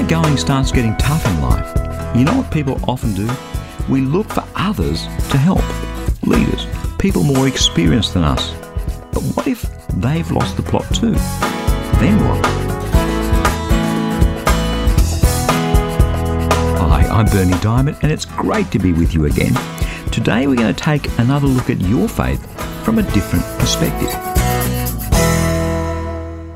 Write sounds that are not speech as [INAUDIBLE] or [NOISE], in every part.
The going starts getting tough in life, you know what people often do? We look for others to help. Leaders, people more experienced than us. But what if they've lost the plot too? Then what? Hi, I'm Berni Dymet, and it's great to be with you again. Today we're going to take another look at your faith from a different perspective.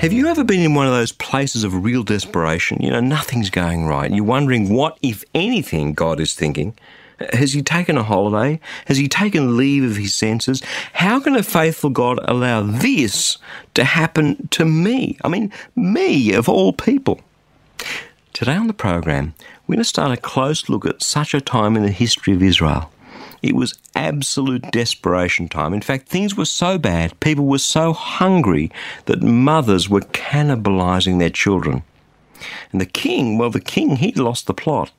Have you ever been in one of those places of real desperation? You know, nothing's going right, you're wondering what, if anything, God is thinking? Has he taken a holiday? Has he taken leave of his senses? How can a faithful God allow this to happen to me? I mean, me of all people. Today on the program, we're going to start a close look at such a time in the history of Israel. It was absolute desperation time. In fact, things were so bad, people were so hungry that mothers were cannibalizing their children. And the king, well, the king, he lost the plot.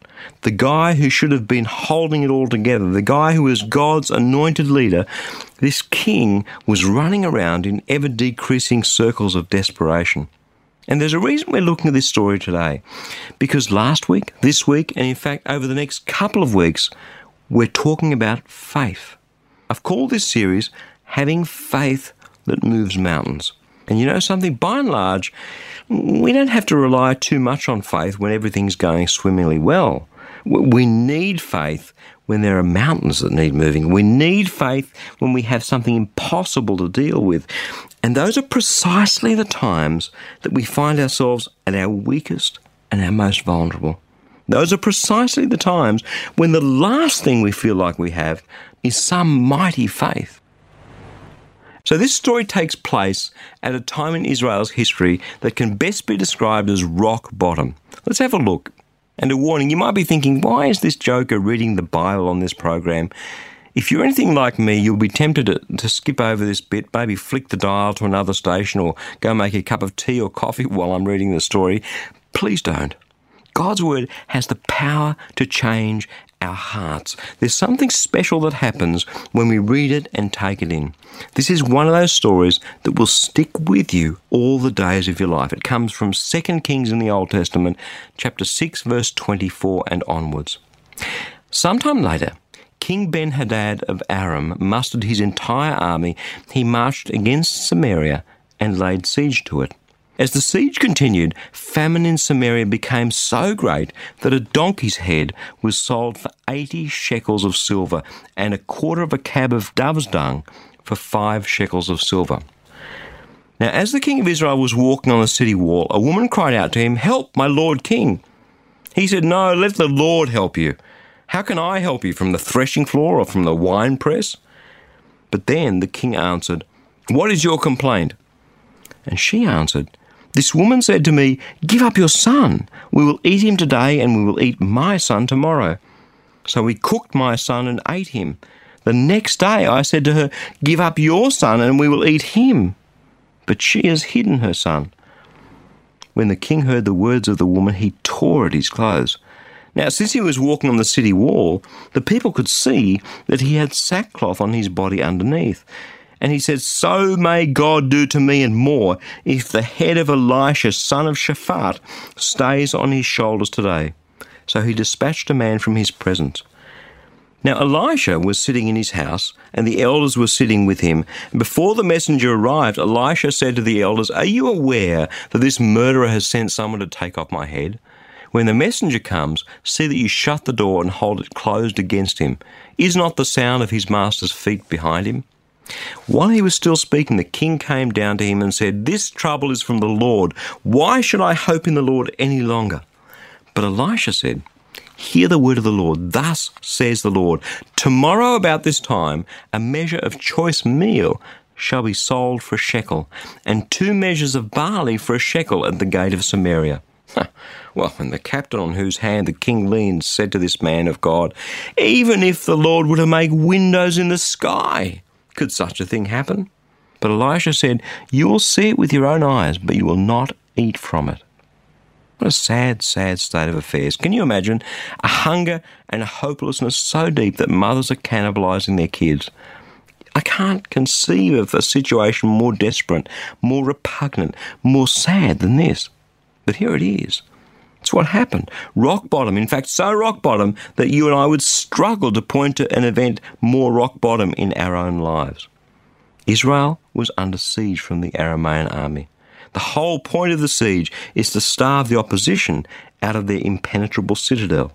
The guy who should have been holding it all together, the guy who was God's anointed leader, this king was running around in ever decreasing circles of desperation. And there's a reason we're looking at this story today. Because last week, this week, and in fact over the next couple of weeks, we're talking about faith. I've called this series Having Faith That Moves Mountains. And you know something? By and large, we don't have to rely too much on faith when everything's going swimmingly well. We need faith when there are mountains that need moving. We need faith when we have something impossible to deal with. And those are precisely the times that we find ourselves at our weakest and our most vulnerable. Those are precisely the times when the last thing we feel like we have is some mighty faith. So, this story takes place at a time in Israel's history that can best be described as rock bottom. Let's have a look. And a warning you might be thinking, why is this joker reading the Bible on this program? If you're anything like me, you'll be tempted to, to, skip over this bit, maybe flick the dial to another station or go make a cup of tea or coffee [LAUGHS] while I'm reading the story. Please don't. God's Word has the power to change our hearts. There's something special that happens when we read it and take it in. This is one of those stories that will stick with you all the days of your life. It comes from 2 Kings in the Old Testament, chapter 6, verse 24 and onwards. Sometime later, King Ben Hadad of Aram mustered his entire army. He marched against Samaria and laid siege to it. As the siege continued, famine in Samaria became so great that a donkey's head was sold for 80 shekels of silver and a quarter of a cab of dove's dung for five shekels of silver. Now, as the king of Israel was walking on the city wall, a woman cried out to him, Help, my lord king! He said, No, let the Lord help you. How can I help you from the threshing floor or from the wine press? But then the king answered, What is your complaint? And she answered, this woman said to me, Give up your son. We will eat him today, and we will eat my son tomorrow. So we cooked my son and ate him. The next day I said to her, Give up your son, and we will eat him. But she has hidden her son. When the king heard the words of the woman, he tore at his clothes. Now, since he was walking on the city wall, the people could see that he had sackcloth on his body underneath. And he said, So may God do to me and more if the head of Elisha, son of Shaphat, stays on his shoulders today. So he dispatched a man from his presence. Now Elisha was sitting in his house, and the elders were sitting with him. Before the messenger arrived, Elisha said to the elders, Are you aware that this murderer has sent someone to take off my head? When the messenger comes, see that you shut the door and hold it closed against him. Is not the sound of his master's feet behind him? While he was still speaking, the king came down to him and said, This trouble is from the Lord. Why should I hope in the Lord any longer? But Elisha said, Hear the word of the Lord. Thus says the Lord Tomorrow about this time, a measure of choice meal shall be sold for a shekel, and two measures of barley for a shekel at the gate of Samaria. [LAUGHS] Well, and the captain on whose hand the king leaned said to this man of God, Even if the Lord were to make windows in the sky, could such a thing happen? But Elisha said, You will see it with your own eyes, but you will not eat from it. What a sad, sad state of affairs. Can you imagine a hunger and a hopelessness so deep that mothers are cannibalizing their kids? I can't conceive of a situation more desperate, more repugnant, more sad than this. But here it is. What happened. Rock bottom. In fact, so rock bottom that you and I would struggle to point to an event more rock bottom in our own lives. Israel was under siege from the Aramean army. The whole point of the siege is to starve the opposition out of their impenetrable citadel.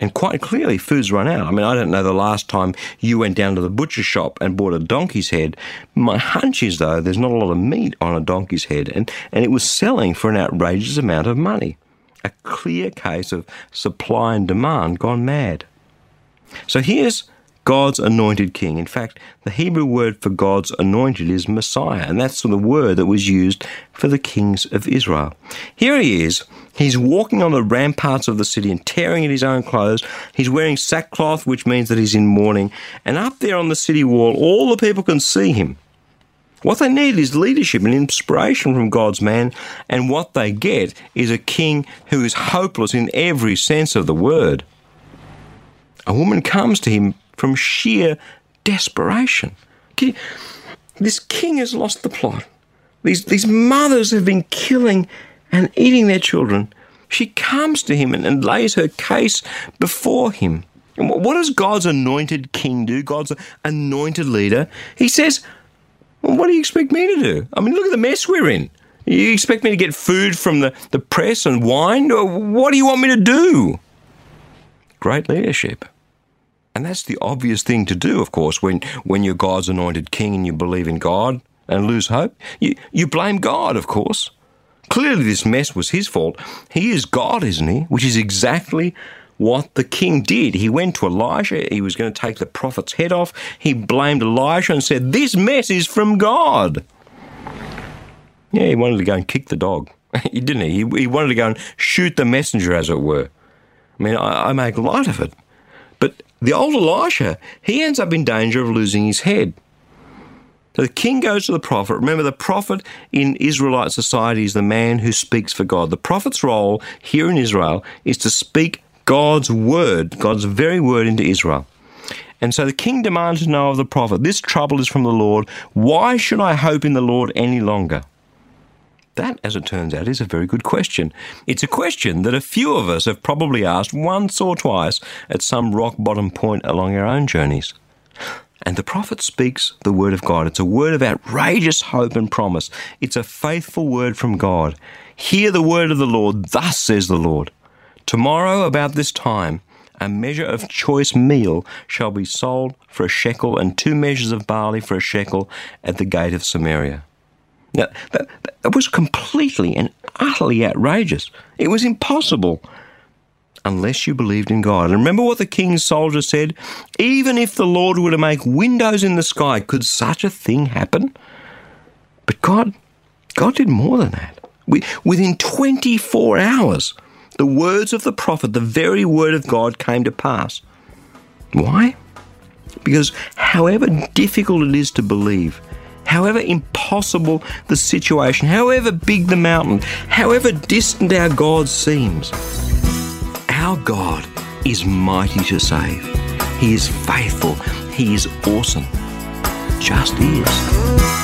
And quite clearly, food's run out. I mean, I don't know the last time you went down to the butcher shop and bought a donkey's head. My hunch is, though, there's not a lot of meat on a donkey's head, and, and it was selling for an outrageous amount of money. A clear case of supply and demand gone mad. So here's God's anointed king. In fact, the Hebrew word for God's anointed is Messiah, and that's the word that was used for the kings of Israel. Here he is. He's walking on the ramparts of the city and tearing at his own clothes. He's wearing sackcloth, which means that he's in mourning. And up there on the city wall, all the people can see him. What they need is leadership and inspiration from God's man, and what they get is a king who is hopeless in every sense of the word. A woman comes to him from sheer desperation. This king has lost the plot. These, these mothers have been killing and eating their children. She comes to him and, and lays her case before him. And what does God's anointed king do? God's anointed leader? He says, well, What do you expect me to do? I mean, look at the mess we're in. You expect me to get food from the, the press and wine? What do you want me to do? Great leadership. And that's the obvious thing to do, of course, when, when you're God's anointed king and you believe in God and lose hope. You, you blame God, of course. Clearly, this mess was his fault. He is God, isn't he? Which is exactly what the king did. He went to Elijah. He was going to take the prophet's head off. He blamed Elijah and said, This mess is from God. Yeah, he wanted to go and kick the dog, [LAUGHS] he didn't he? he? He wanted to go and shoot the messenger, as it were. I mean, I, I make light of it. But the old Elisha, he ends up in danger of losing his head. So the king goes to the prophet. Remember, the prophet in Israelite society is the man who speaks for God. The prophet's role here in Israel is to speak God's word, God's very word into Israel. And so the king demands to know of the prophet, This trouble is from the Lord. Why should I hope in the Lord any longer? That, as it turns out, is a very good question. It's a question that a few of us have probably asked once or twice at some rock bottom point along our own journeys. And the prophet speaks the word of God. It's a word of outrageous hope and promise. It's a faithful word from God. Hear the word of the Lord. Thus says the Lord. Tomorrow, about this time, a measure of choice meal shall be sold for a shekel, and two measures of barley for a shekel at the gate of Samaria. Now, that, that was completely and utterly outrageous. It was impossible unless you believed in God. And remember what the king's soldier said? Even if the Lord were to make windows in the sky, could such a thing happen? But God, God did more than that. We, within 24 hours, the words of the prophet, the very word of God, came to pass. Why? Because however difficult it is to believe, however impossible the situation, however big the mountain, however distant our God seems, our God is mighty to save. He is faithful. He is awesome. Just is.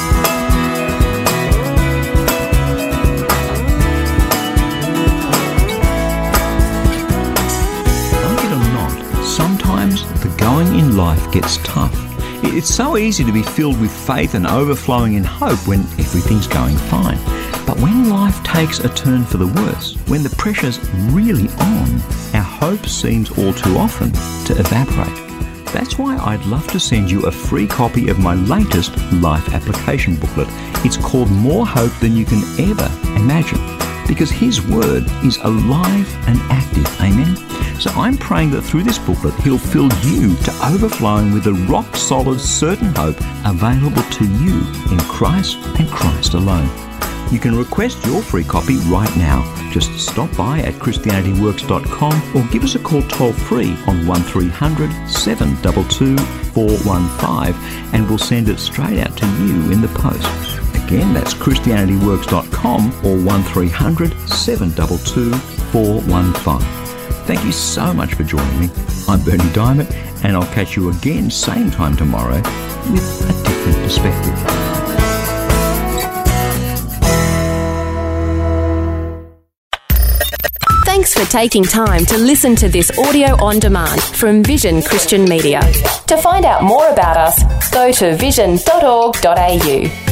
Going in life gets tough. It's so easy to be filled with faith and overflowing in hope when everything's going fine. But when life takes a turn for the worse, when the pressure's really on, our hope seems all too often to evaporate. That's why I'd love to send you a free copy of my latest life application booklet. It's called More Hope Than You Can Ever Imagine because His Word is alive and active. Amen. So I'm praying that through this booklet, He'll fill you to overflowing with the rock solid, certain hope available to you in Christ and Christ alone. You can request your free copy right now. Just stop by at ChristianityWorks.com or give us a call toll free on 1300 722 415 and we'll send it straight out to you in the post. Again, that's ChristianityWorks.com or 1300 722 415. Thank you so much for joining me. I'm Berni Dymet, and I'll catch you again same time tomorrow with a different perspective. Thanks for taking time to listen to this audio on demand from Vision Christian Media. To find out more about us, go to vision.org.au.